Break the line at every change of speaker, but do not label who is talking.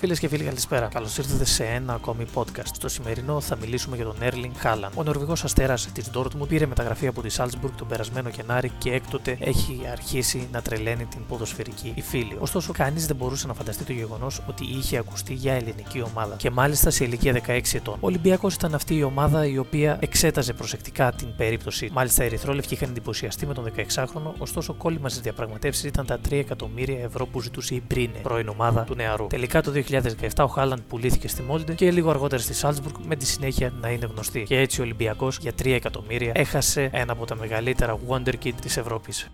Φίλες και φίλοι, καλησπέρα. Καλώς ήρθατε σε ένα ακόμη podcast. Στο σημερινό θα μιλήσουμε για τον Έρλινγκ Χάλαν. Ο Νορβηγός αστέρας της Dortmund πήρε μεταγραφή από τη Salzburg τον περασμένο Γενάρη και έκτοτε έχει αρχίσει να τρελαίνει την ποδοσφαιρική υφήλιο. Ωστόσο, κανείς δεν μπορούσε να φανταστεί το γεγονός ότι είχε ακουστεί για ελληνική ομάδα και μάλιστα σε ηλικία 16 ετών. Ο Ολυμπιακός ήταν αυτή η ομάδα η οποία εξέταζε προσεκτικά την περίπτωση. Μάλιστα, οι Ερυθρόλευκοι είχαν εντυπωσιαστεί με τον 16χρονο, ωστόσο κόλλημα στις διαπραγματεύσεις ήταν τα 3 εκατομμύρια ευρώ που ζητούσε η Μπρίνε, πρώην ομάδα του νεαρού. Τελικά το 2017 ο Χάλαντ πουλήθηκε στη Μόλντε και λίγο αργότερα στη Σάλτσμπουργκ με τη συνέχεια να είναι γνωστή. Και έτσι ο Ολυμπιακός για 3 εκατομμύρια έχασε ένα από τα μεγαλύτερα Wonderkid της Ευρώπης.